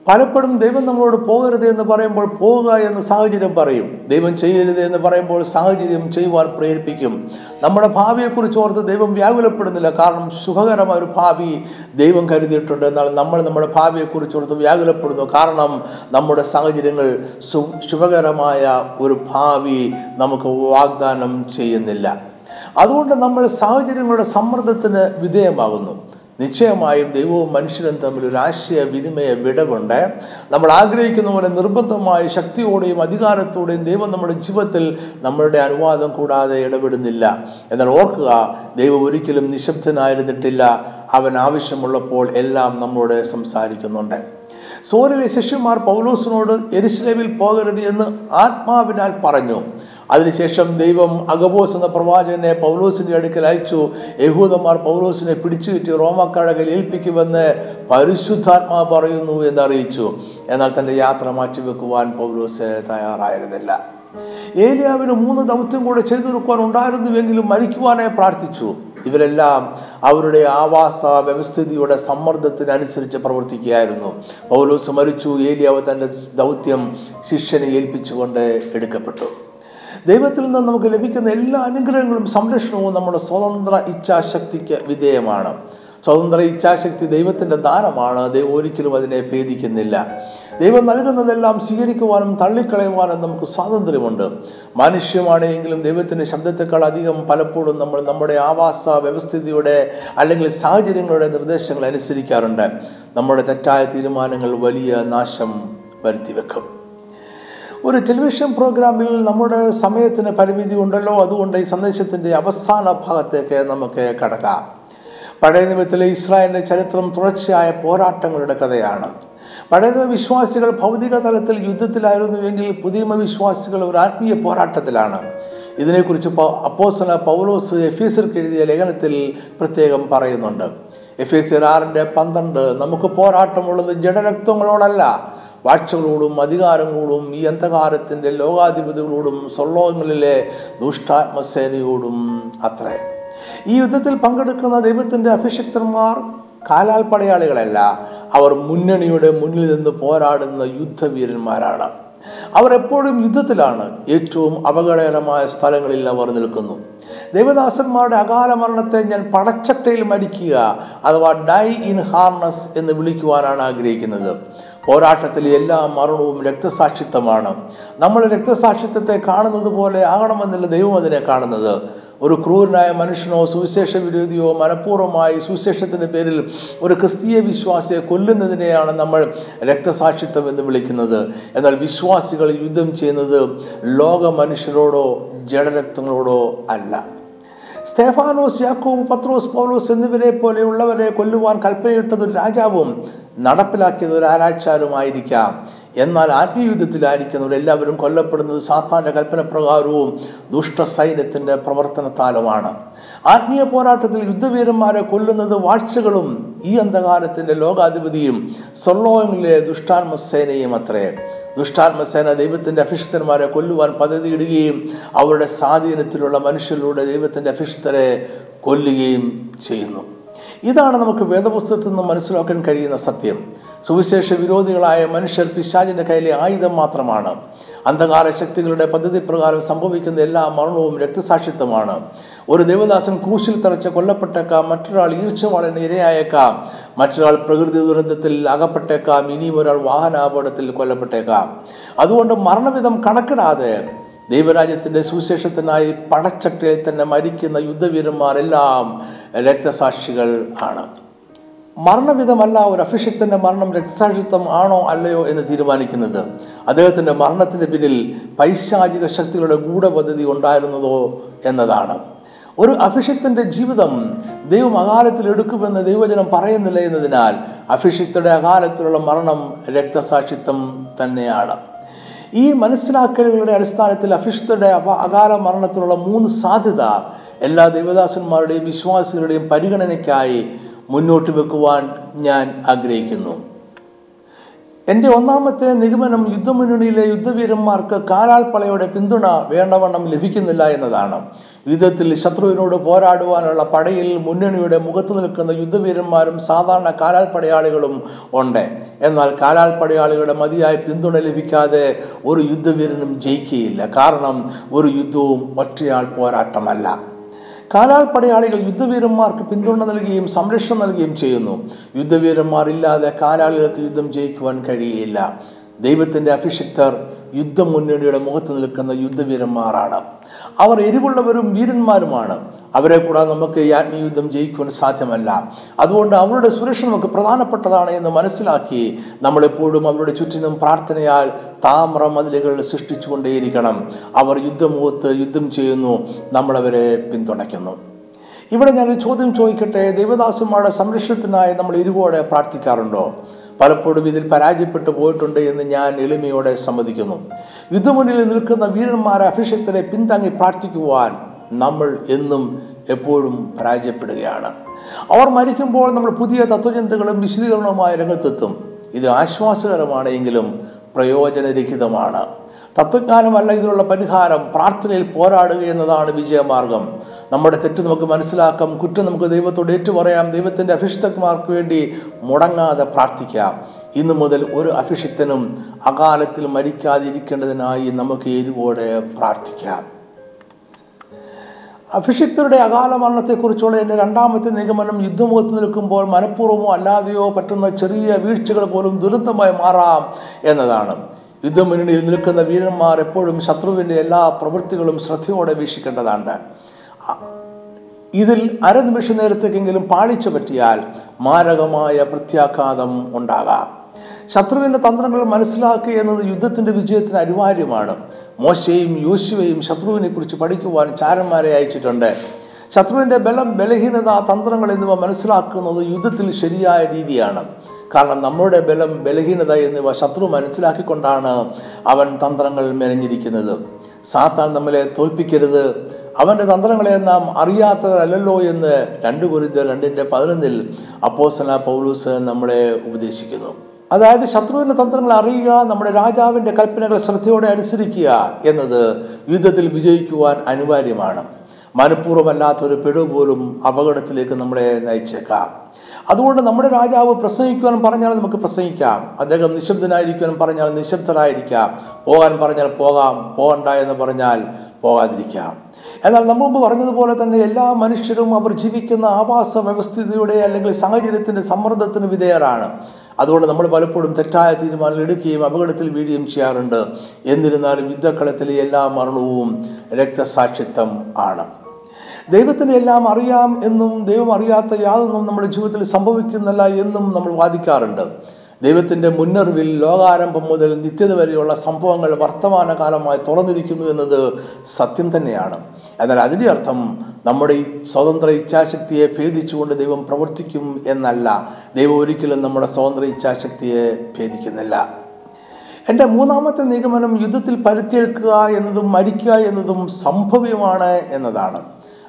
പലപ്പോഴും ദൈവം നമ്മളോട് പോകരുത് എന്ന് പറയുമ്പോൾ പോവുക എന്ന് സാഹചര്യം പറയും. ദൈവം ചെയ്യരുത് എന്ന് പറയുമ്പോൾ സാഹചര്യം ചെയ്യുവാൻ പ്രേരിപ്പിക്കും. നമ്മുടെ ഭാവിയെക്കുറിച്ച് ഓർത്ത് ദൈവം വ്യാകുലപ്പെടുന്നില്ല. കാരണം സുഖകരമായ ഒരു ഭാവി ദൈവം കരുതിയിട്ടുണ്ട്. എന്നാൽ നമ്മൾ നമ്മുടെ ഭാവിയെക്കുറിച്ച് ഓർത്ത് വ്യാകുലപ്പെടുന്നു. കാരണം നമ്മുടെ സാഹചര്യങ്ങൾ സു ശുഭകരമായ ഒരു ഭാവി നമുക്ക് വാഗ്ദാനം ചെയ്യുന്നില്ല. അതുകൊണ്ട് നമ്മൾ സാഹചര്യങ്ങളുടെ സമ്മർദ്ദത്തിന് വിധേയമാകുന്നു. നിശ്ചയമായും ദൈവവും മനുഷ്യനും തമ്മിൽ ഒരു ആശയ വിനിമയ വിടവുണ്ട്. നമ്മൾ ആഗ്രഹിക്കുന്ന പോലെ നിർബന്ധമായ ശക്തിയോടെയും അധികാരത്തോടെയും ദൈവം നമ്മുടെ ജീവിതത്തിൽ നമ്മളുടെ അനുവാദം കൂടാതെ ഇടപെടുന്നില്ല. എന്നാൽ ഓർക്കുക ദൈവം ഒരിക്കലും നിശബ്ദനായിരുന്നിട്ടില്ല. അവൻ ആവശ്യമുള്ളപ്പോൾ എല്ലാം നമ്മോട് സംസാരിക്കുന്നുണ്ട്. സോറിലെ ശിഷ്യന്മാർ പൗലോസിനോട് എരിശിലേവിൽ പോകരുത് എന്ന് ആത്മാവിനാൽ പറഞ്ഞു. അതിനുശേഷം ദൈവം അഗബോസ് എന്ന പ്രവാചകനെ പൗലോസിന്റെ അടുക്കൽ അയച്ചു. യഹൂദന്മാർ പൗലോസിനെ പിടിച്ചു കിട്ടി കയ്യിൽ ഏൽപ്പിക്കുമെന്ന് പരിശുദ്ധാത്മാ പറയുന്നു എന്ന് അറിയിച്ചു എന്നാൽ തന്റെ യാത്ര മാറ്റിവെക്കുവാൻ പൗലോസ് തയ്യാറായിരുന്നില്ല. ഏലിയാവിന് മൂന്ന് ദൗത്യം കൂടെ ചെയ്തു കൊടുക്കുവാൻ ഉണ്ടായിരുന്നുവെങ്കിലും മരിക്കുവാനായി പ്രാർത്ഥിച്ചു. ഇവരെല്ലാം അവരുടെ ആവാസ വ്യവസ്ഥിതിയുടെ സമ്മർദ്ദത്തിനനുസരിച്ച് പ്രവർത്തിക്കുകയായിരുന്നു. പൗലോസ് മരിച്ചു. ഏലിയാവ് തന്റെ ദൗത്യം ശിഷ്യനെ ഏൽപ്പിച്ചുകൊണ്ട് എടുക്കപ്പെട്ടു. ദൈവത്തിൽ നിന്ന് നമുക്ക് ലഭിക്കുന്ന എല്ലാ അനുഗ്രഹങ്ങളും സംരക്ഷണവും നമ്മുടെ സ്വതന്ത്ര ഇച്ഛാശക്തിക്ക് വിധേയമാണ്. സ്വതന്ത്ര ഇച്ഛാശക്തി ദൈവത്തിന്റെ ദാനമാണ്. ദൈവം ഒരിക്കലും അതിനെ ഭേദിക്കുന്നില്ല. ദൈവം നൽകുന്നതെല്ലാം സ്വീകരിക്കുവാനും തള്ളിക്കളയുവാനും നമുക്ക് സ്വാതന്ത്ര്യമുണ്ട്. മനുഷ്യമാണെങ്കിലും ദൈവത്തിന്റെ ശബ്ദത്തെക്കാൾ അധികം പലപ്പോഴും നമ്മൾ നമ്മുടെ ആവാസ വ്യവസ്ഥിതിയുടെ അല്ലെങ്കിൽ സാഹചര്യങ്ങളുടെ നിർദ്ദേശങ്ങൾ അനുസരിക്കാറുണ്ട്. നമ്മുടെ തെറ്റായ തീരുമാനങ്ങൾ വലിയ നാശം വരുത്തിവെക്കും. ഒരു ടെലിവിഷൻ പ്രോഗ്രാമിൽ നമ്മുടെ സമയത്തിന് പരിമിതി ഉണ്ടല്ലോ അതുകൊണ്ട് ഈ സന്ദേശത്തിന്റെ അവസാന ഭാഗത്തേക്ക് നമുക്ക് കടക്കാം. പഴയ നിയമത്തിലെ ഇസ്രായേലിന്റെ ചരിത്രം തുടർച്ചയായ പോരാട്ടങ്ങളുടെ കഥയാണ്. പഴയ വിശ്വാസികൾ ഭൗതിക തലത്തിൽ യുദ്ധത്തിലായിരുന്നുവെങ്കിൽ പുതിയ വിശ്വാസികൾ ഒരു ആത്മീയ പോരാട്ടത്തിലാണ്. ഇതിനെക്കുറിച്ച് അപ്പോസന പൗലോസ് എഫീസർക്ക് എഴുതിയ ലേഖനത്തിൽ പ്രത്യേകം പറയുന്നുണ്ട്. എഫീസർ ആറിന്റെ പന്ത്രണ്ട് നമുക്ക് പോരാട്ടമുള്ളത് ജഡരക്തങ്ങളോടല്ല വാഴ്ചകളോടും അധികാരങ്ങളോടും ഈ അന്ധകാരത്തിന്റെ ലോകാധിപതികളോടും സ്വർലോകങ്ങളിലെ ദുഷ്ടാത്മസേനയോടും അത്രേ. ഈ യുദ്ധത്തിൽ പങ്കെടുക്കുന്ന ദൈവത്തിന്റെ അഭിഷിക്തന്മാർ കാലാൽ പടയാളികളല്ല അവർ മുന്നണിയുടെ മുന്നിൽ നിന്ന് പോരാടുന്ന യുദ്ധവീരന്മാരാണ്. അവർ എപ്പോഴും യുദ്ധത്തിലാണ്. ഏറ്റവും അപകടകരമായ സ്ഥലങ്ങളിൽ അവർ നിൽക്കുന്നു. ദേവദാസന്മാരുടെ അകാല മരണത്തെ ഞാൻ പടച്ചട്ടയിൽ മരിക്കുക അഥവാ ഡൈ ഇൻ ഹാർനസ് എന്ന് വിളിക്കുവാനാണ് ആഗ്രഹിക്കുന്നത്. പോരാട്ടത്തിലെ എല്ലാ മരണവും രക്തസാക്ഷിത്വമാണ്. നമ്മൾ രക്തസാക്ഷിത്വത്തെ കാണുന്നത് പോലെ ആകണമെന്നല്ല ദൈവം അതിനെ കാണുന്നത്. ഒരു ക്രൂരനായ മനുഷ്യനോ സുവിശേഷ വിരോധിയോ മനഃപൂർവമായി സുവിശേഷത്തിന്റെ പേരിൽ ഒരു ക്രിസ്തീയ വിശ്വാസിയെ കൊല്ലുന്നതിനെയാണ് നമ്മൾ രക്തസാക്ഷിത്വം എന്ന് വിളിക്കുന്നത്. എന്നാൽ വിശ്വാസികൾ യുദ്ധം ചെയ്യുന്നത് ലോക മനുഷ്യരോടോ ജഡരക്തങ്ങളോടോ അല്ല. സ്തേഫാനോസ് യാക്കോബ് പത്രോസ് പൗലോസ് എന്നിവരെ പോലെയുള്ളവരെ കൊല്ലുവാൻ കൽപ്പനയിട്ടത് രാജാവും നടപ്പിലാക്കിയത് ഒരു ആരാച്ചാരുമായിരിക്കാം എന്നാൽ ആത്മീയുദ്ധത്തിലായിരിക്കുന്നവർ എല്ലാവരും കൊല്ലപ്പെടുന്നത് സാത്താന്റെ കൽപ്പന പ്രകാരവും ദുഷ്ട സൈന്യത്തിന്റെ പ്രവർത്തനത്താലുമാണ്. ആത്മീയ പോരാട്ടത്തിൽ യുദ്ധവീരന്മാരെ കൊല്ലുന്നത് വാഴ്ചകളും ഈ അന്ധകാരത്തിന്റെ ലോകാധിപതിയും സ്വർലോകങ്ങളിലെ ദുഷ്ടാത്മസേനയും അത്രേ. ദുഷ്ടാത്മസേന ദൈവത്തിന്റെ അഭിഷിക്തന്മാരെ കൊല്ലുവാൻ പദ്ധതിയിടുകയും അവരുടെ സ്വാധീനത്തിലുള്ള മനുഷ്യരിലൂടെ ദൈവത്തിന്റെ അഭിഷിക്തരെ കൊല്ലുകയും ചെയ്യുന്നു. ഇതാണ് നമുക്ക് വേദപുസ്തകത്തിൽ നിന്ന് മനസ്സിലാക്കാൻ കഴിയുന്ന സത്യം. സുവിശേഷ വിരോധികളായ മനുഷ്യർ പിശാചിന്റെ കയ്യിലെ ആയുധം മാത്രമാണ്. അന്ധകാര ശക്തികളുടെ പദ്ധതി പ്രകാരം സംഭവിക്കുന്ന എല്ലാ മരണവും രക്തസാക്ഷിത്വമാണ്. ഒരു ദേവദാസൻ കൂശിൽ തറച്ച് കൊല്ലപ്പെട്ടേക്കാം മറ്റൊരാൾ ഈർച്ചവാളിന് ഇരയായേക്കാം മറ്റൊരാൾ പ്രകൃതി ദുരന്തത്തിൽ അകപ്പെട്ടേക്കാം ഇനിയും ഒരാൾ വാഹനാപകടത്തിൽ കൊല്ലപ്പെട്ടേക്കാം. അതുകൊണ്ട് മരണവിധം കണക്കിടാതെ ദൈവരാജ്യത്തിന്റെ സുവിശേഷത്തിനായി പടച്ചട്ടയിൽ തന്നെ മരിക്കുന്ന യുദ്ധവീരന്മാരെല്ലാം രക്തസാക്ഷികൾ ആണ്. മരണവിധമല്ല ഒരു അഭിഷിക്തന്റെ മരണം രക്തസാക്ഷിത്വം ആണോ അല്ലയോ എന്ന് തീരുമാനിക്കുന്നത്? അദ്ദേഹത്തിന്റെ മരണത്തിന് പിന്നിൽ പൈശാചിക ശക്തികളുടെ ഗൂഢപദ്ധതി ഉണ്ടായിരുന്നതോ എന്നതാണ്. ഒരു അഭിഷിക്തന്റെ ജീവിതം ദൈവം അകാലത്തിൽ എടുക്കുമെന്ന് ദൈവജനം പറയുന്നില്ല എന്നതിനാൽ അഭിഷിക്തയുടെ അകാലത്തിലുള്ള മരണം രക്തസാക്ഷിത്വം തന്നെയാണ്. ഈ മനസ്സിലാക്കലുകളുടെ അടിസ്ഥാനത്തിൽ അഭിഷിക്തയുടെ അകാല മരണത്തിനുള്ള മൂന്ന് സാധ്യത എല്ലാ ദൈവദാസന്മാരുടെയും വിശ്വാസികളുടെയും പരിഗണനയ്ക്കായി മുന്നോട്ട് വെക്കുവാൻ ഞാൻ ആഗ്രഹിക്കുന്നു. എന്റെ ഒന്നാമത്തെ നിഗമനം യുദ്ധമുന്നണിയിലെ യുദ്ധവീരന്മാർക്ക് കാലാൾപ്പളയുടെ പിന്തുണ വേണ്ടവണ്ണം ലഭിക്കുന്നില്ല എന്നതാണ്. യുദ്ധത്തിൽ ശത്രുവിനോട് പോരാടുവാനുള്ള പടയിൽ മുന്നണിയുടെ മുഖത്ത് നിൽക്കുന്ന യുദ്ധവീരന്മാരും സാധാരണ കാലാൽപ്പടയാളികളും ഉണ്ട്. എന്നാൽ കാലാൽപ്പടയാളികളുടെ മതിയായ പിന്തുണ ലഭിക്കാതെ ഒരു യുദ്ധവീരനും ജയിക്കുകയില്ല. കാരണം ഒരു യുദ്ധവും ഒറ്റയാൾ പോരാട്ടമല്ല. കാലാൽ പടയാളികൾ യുദ്ധവീരന്മാർക്ക് പിന്തുണ നൽകുകയും സംരക്ഷണം നൽകുകയും ചെയ്യുന്നു. യുദ്ധവീരന്മാർ ഇല്ലാതെ കാലാളികൾക്ക് യുദ്ധം ജയിക്കുവാൻ കഴിയില്ല. ദൈവത്തിന്റെ അഭിഷിക്തർ യുദ്ധമുന്നണിയുടെ മുഖത്ത് നിൽക്കുന്ന യുദ്ധവീരന്മാരാണ്. അവർ എരിവുള്ളവരും വീരന്മാരുമാണ്. അവരെ കൂടാതെ നമുക്ക് ഈ ആത്മീയുദ്ധം ജയിക്കുവാൻ സാധ്യമല്ല. അതുകൊണ്ട് അവരുടെ സുരക്ഷ നമുക്ക് പ്രധാനപ്പെട്ടതാണ് എന്ന് മനസ്സിലാക്കി നമ്മളെപ്പോഴും അവരുടെ ചുറ്റിനും പ്രാർത്ഥനയാൽ താമ്ര മതിലുകൾ സൃഷ്ടിച്ചുകൊണ്ടേയിരിക്കണം. അവർ യുദ്ധമുഖത്ത് യുദ്ധം ചെയ്യുന്നു നമ്മളവരെ പിന്തുണയ്ക്കുന്നു. ഇവിടെ ഞാനൊരു ചോദ്യം ചോദിക്കട്ടെ? ദേവദാസന്മാരുടെ സംരക്ഷണത്തിനായി നമ്മൾ ഇരുപോടെ പ്രാർത്ഥിക്കാറുണ്ടോ? പലപ്പോഴും ഇതിൽ പരാജയപ്പെട്ടു പോയിട്ടുണ്ട് എന്ന് ഞാൻ എളിമയോടെ സമ്മതിക്കുന്നു. യുദ്ധമുന്നിൽ നിൽക്കുന്ന വീരന്മാരെ അഭിഷേകത്തിനെ പിന്താങ്ങി പ്രാർത്ഥിക്കുവാൻ നമ്മൾ എന്നും എപ്പോഴും പരാജയപ്പെടുകയാണ്. അവർ മരിക്കുമ്പോൾ നമ്മൾ പുതിയ തത്വചിന്തകളും വിശദീകരണവുമായ രംഗത്തെത്തും. ഇത് ആശ്വാസകരമാണെങ്കിലും പ്രയോജനരഹിതമാണ്. തത്വജ്ഞാനമല്ല ഇതിനുള്ള പരിഹാരം. പ്രാർത്ഥനയിൽ പോരാടുക എന്നതാണ് വിജയമാർഗം. നമ്മുടെ തെറ്റ് നമുക്ക് മനസ്സിലാക്കാം. കുറ്റം നമുക്ക് ദൈവത്തോട് ഏറ്റുപറയാം. ദൈവത്തിന്റെ അഭിഷിക്തന്മാർക്ക് വേണ്ടി മുടങ്ങാതെ പ്രാർത്ഥിക്കാം. ഇന്നു മുതൽ ഒരു അഭിഷിക്തനും അകാലത്തിൽ മരിക്കാതിരിക്കേണ്ടതിനായി നമുക്ക് ഏതുപോലെ പ്രാർത്ഥിക്കാം. അഭിഷിക്തരുടെ അകാല മരണത്തെക്കുറിച്ചുള്ള എന്റെ രണ്ടാമത്തെ നിഗമനം യുദ്ധമുഖത്ത് നിൽക്കുമ്പോൾ മനഃപൂർവമോ അല്ലാതെയോ പറ്റുന്ന ചെറിയ വീഴ്ചകൾ പോലും ദുരന്തമായി മാറാം എന്നതാണ്. യുദ്ധമുന്നണിയിൽ നിൽക്കുന്ന വീരന്മാർ എപ്പോഴും ശത്രുവിന്റെ എല്ലാ പ്രവൃത്തികളും ശ്രദ്ധയോടെ വീക്ഷിക്കേണ്ടതാണ്. ഇതിൽ അരനിമിഷ നേരത്തേക്കെങ്കിലും പാളിച്ചു പറ്റിയാൽ മാരകമായ പ്രത്യാഘാതം ഉണ്ടാകാം. ശത്രുവിന്റെ തന്ത്രങ്ങൾ മനസ്സിലാക്കുക എന്നത് യുദ്ധത്തിന്റെ വിജയത്തിന് അനിവാര്യമാണ്. മോശയും യോശുവയും ശത്രുവിനെ കുറിച്ച് പഠിക്കുവാൻ ചാരന്മാരെ അയച്ചിട്ടുണ്ട്. ശത്രുവിന്റെ ബലം ബലഹീനത തന്ത്രങ്ങൾ എന്നിവ മനസ്സിലാക്കുന്നത് യുദ്ധത്തിൽ ശരിയായ രീതിയാണ്. കാരണം നമ്മുടെ ബലം ബലഹീനത എന്നിവ ശത്രു മനസ്സിലാക്കിക്കൊണ്ടാണ് അവൻ തന്ത്രങ്ങൾ മെനഞ്ഞിരിക്കുന്നത്. സാത്താൻ നമ്മളെ തോൽപ്പിക്കരുത്. അവന്റെ തന്ത്രങ്ങളെ നാം അറിയാത്തവരല്ലോ എന്ന് രണ്ട് കുറിച്ച് രണ്ടിന്റെ പതിനൊന്നിൽ അപ്പോസന പൗലൂസ് നമ്മളെ ഉപദേശിക്കുന്നു. അതായത് ശത്രുവിന്റെ തന്ത്രങ്ങൾ അറിയുക നമ്മുടെ രാജാവിന്റെ കൽപ്പനകൾ ശ്രദ്ധയോടെ അനുസരിക്കുക എന്നത് യുദ്ധത്തിൽ വിജയിക്കുവാൻ അനിവാര്യമാണ്. മനഃപൂർവമല്ലാത്ത ഒരു പിഴവ് പോലും അപകടത്തിലേക്ക് നമ്മളെ നയിച്ചേക്കാം. അതുകൊണ്ട് നമ്മുടെ രാജാവ് പ്രസംഗിക്കുവാൻ പറഞ്ഞാൽ നമുക്ക് പ്രസംഗിക്കാം. അദ്ദേഹം നിശബ്ദനായിരിക്കുവാൻ പറഞ്ഞാൽ നിശബ്ദരായിരിക്കാം. പോകാൻ പറഞ്ഞാൽ പോകാം. പോകണ്ട എന്ന് പറഞ്ഞാൽ പോകാതിരിക്കാം. എന്നാൽ നമ്മൾ മുമ്പ് പറഞ്ഞതുപോലെ തന്നെ എല്ലാ മനുഷ്യരും അവർ ജീവിക്കുന്ന ആവാസ വ്യവസ്ഥിതിയുടെ അല്ലെങ്കിൽ സാഹചര്യത്തിന്റെ സമ്മർദ്ദത്തിന് വിധേയരാണ്. അതുകൊണ്ട് നമ്മൾ പലപ്പോഴും തെറ്റായ തീരുമാനങ്ങൾ എടുക്കുകയും അപകടത്തിൽ വീഴുകയും ചെയ്യാറുണ്ട്. എന്നിരുന്നാലും യുദ്ധക്കളത്തിലെ എല്ലാ മരണവും രക്തസാക്ഷിത്വം ആണ്. ദൈവത്തിന് എല്ലാം അറിയാം എന്നും ദൈവം അറിയാത്ത യാതൊന്നും നമ്മുടെ ജീവിതത്തിൽ സംഭവിക്കുന്നില്ല എന്നും നമ്മൾ വാദിക്കാറുണ്ട്. ദൈവത്തിന്റെ മുന്നറിവിൽ ലോകാരംഭം മുതൽ നിത്യത വരെയുള്ള സംഭവങ്ങൾ വർത്തമാനകാലമായി തുറന്നിരിക്കുന്നു എന്നത് സത്യം തന്നെയാണ്. എന്നാൽ അതിന്റെ അർത്ഥം നമ്മുടെ സ്വതന്ത്ര ഇച്ഛാശക്തിയെ ഭേദിച്ചുകൊണ്ട് ദൈവം പ്രവർത്തിക്കും എന്നല്ല. ദൈവം ഒരിക്കലും നമ്മുടെ സ്വതന്ത്ര ഇച്ഛാശക്തിയെ ഭേദിക്കുന്നില്ല. എന്റെ മൂന്നാമത്തെ നിഗമനം യുദ്ധത്തിൽ പരുക്കേൽക്കുക എന്നതും മരിക്കുക എന്നതും സംഭവ്യമാണ് എന്നതാണ്.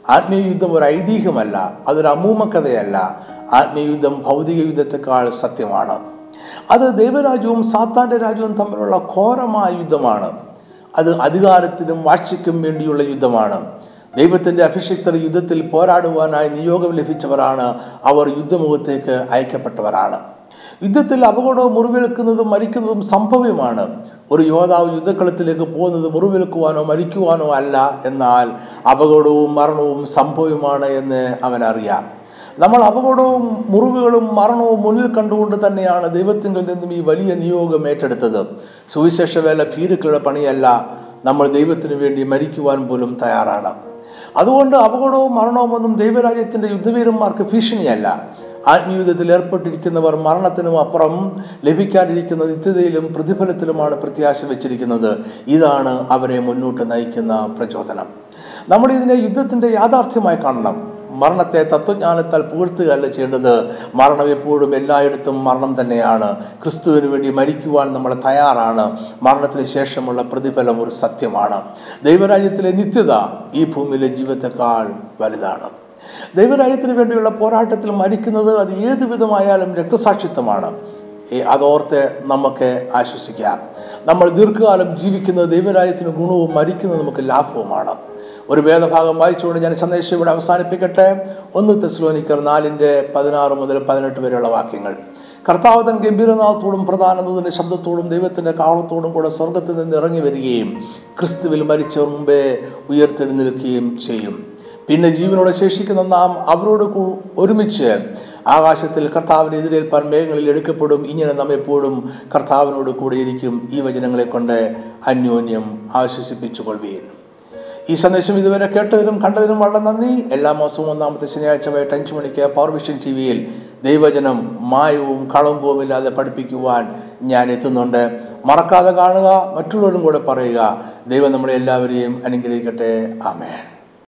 ആത്മീയ യുദ്ധം ഒരു ഐതിഹ്യമല്ല അതൊരു അമൂമക്കഥയല്ല. ആത്മീയ യുദ്ധം ഭൗതിക യുദ്ധത്തെക്കാൾ സത്യമാണ്. അത് ദൈവരാജ്യവും സാത്താന്റെ രാജ്യവും തമ്മിലുള്ള ഘോരമായ യുദ്ധമാണ്. അത് അധികാരത്തിനും വാഴ്ചയ്ക്കും വേണ്ടിയുള്ള യുദ്ധമാണ്. ദൈവത്തിന്റെ അഭിഷിക്തർ യുദ്ധത്തിൽ പോരാടുവാനായി നിയോഗം ലഭിച്ചവരാണ്. അവർ യുദ്ധമുഖത്തേക്ക് അയക്കപ്പെട്ടവരാണ്. യുദ്ധത്തിൽ അപകടവും മുറിവേൽക്കുന്നതും മരിക്കുന്നതും സംഭവ്യമാണ് ഒരു യോദ്ധാവ് യുദ്ധക്കളത്തിലേക്ക് പോകുന്നത് മുറിവേൽക്കുവാനോ മരിക്കുവാനോ അല്ല. എന്നാൽ അപകടവും മരണവും സംഭവ്യമാണ് എന്ന് അവനറിയാം. നമ്മൾ അപകടവും മുറിവുകളും മരണവും മുന്നിൽ കണ്ടുകൊണ്ട് തന്നെയാണ് ദൈവത്തിങ്കിൽ നിന്നും ഈ വലിയ നിയോഗം ഏറ്റെടുത്തത്. സുവിശേഷ വേല ഭീരുക്കളുടെ പണിയല്ല. നമ്മൾ ദൈവത്തിന് വേണ്ടി മരിക്കുവാൻ പോലും തയ്യാറാണ്. അതുകൊണ്ട് അപകടവും മരണവും ഒന്നും ദൈവരാജ്യത്തിന്റെ യുദ്ധവീരന്മാർക്ക് ഭീഷണിയല്ല. ആത്മീയുദ്ധത്തിൽ ഏർപ്പെട്ടിരിക്കുന്നവർ മരണത്തിനും അപ്പുറം ലഭിക്കാതിരിക്കുന്ന നിത്യതയിലും പ്രതിഫലത്തിലുമാണ് പ്രത്യാശ വെച്ചിരിക്കുന്നത്. ഇതാണ് അവരെ മുന്നോട്ട് നയിക്കുന്ന പ്രചോദനം. നമ്മൾ ഇതിനെ യുദ്ധത്തിന്റെ യാഥാർത്ഥ്യമായി കാണണം. മരണത്തെ തത്വജ്ഞാനത്താൽ പുകഴ്ത്തുകയല്ല ചെയ്യേണ്ടത്. മരണം എപ്പോഴും എല്ലായിടത്തും മരണം തന്നെയാണ്. ക്രിസ്തുവിന് വേണ്ടി മരിക്കുവാൻ നമ്മൾ തയ്യാറാണ്. മരണത്തിന് ശേഷമുള്ള പ്രതിഫലം ഒരു സത്യമാണ്. ദൈവരാജ്യത്തിലെ നിത്യത ഈ ഭൂമിയിലെ ജീവിതത്തെക്കാൾ വലുതാണ്. ദൈവരാജ്യത്തിന് വേണ്ടിയുള്ള പോരാട്ടത്തിൽ മരിക്കുന്നത് അത് ഏതു വിധമായാലും രക്തസാക്ഷിത്വമാണ്. അതോർത്ത് നമുക്ക് ആശ്വസിക്കാം. നമ്മൾ ദീർഘകാലം ജീവിക്കുന്നത് ദൈവരാജ്യത്തിന് ഗുണവും മരിക്കുന്നത് നമുക്ക് ലാഭവുമാണ്. ഒരു വേദഭാഗം വായിച്ചുകൊണ്ട് ഞാൻ സന്ദേശം ഇവിടെ അവസാനിപ്പിക്കട്ടെ. ഒന്ന് തെസ്ലോനിക്കർ നാലിന്റെ പതിനാറ് മുതൽ പതിനെട്ട് വരെയുള്ള വാക്യങ്ങൾ. കർത്താവതൻ ഗംഭീരനാഥത്തോടും പ്രധാനതയുടെ ശബ്ദത്തോടും ദൈവത്തിന്റെ കാവളത്തോടും കൂടെ സ്വർഗത്തിൽ നിന്ന് ഇറങ്ങി വരികയും ക്രിസ്തുവിൽ മരിച്ചവർ മുമ്പേ ഉയർത്തെഴുന്നേൽക്കുകയും ചെയ്യും. പിന്നെ ജീവനോടെ ശേഷിക്കുന്ന നാം അവരോട് ഒരുമിച്ച് ആകാശത്തിൽ കർത്താവിനെ എതിരേൽപ്പാൻ മേഘങ്ങളിൽ എടുക്കപ്പെടും. ഇങ്ങനെ നാം എപ്പോഴും കർത്താവിനോട് കൂടെ ഇരിക്കും. ഈ വചനങ്ങളെ കൊണ്ട് അന്യോന്യം ആശ്വസിപ്പിച്ചു കൊള്ളുകയും ഈ സന്ദേശം ഇതുവരെ കേട്ടതിനും കണ്ടതിനും വളരെ നന്ദി. എല്ലാ മാസവും ഒന്നാമത്തെ ശനിയാഴ്ച വൈകിട്ട് അഞ്ചു മണിക്ക് പവർ വിഷൻ ടി വിയിൽ ദൈവജനം മായവും കളങ്കവും ഇല്ലാതെ പഠിപ്പിക്കുവാൻ ഞാൻ എത്തുന്നുണ്ട്. മറക്കാതെ കാണുക മറ്റുള്ളവരും കൂടെ പറയുക. ദൈവം നമ്മളെ എല്ലാവരെയും അനുഗ്രഹിക്കട്ടെ. ആമേൻ.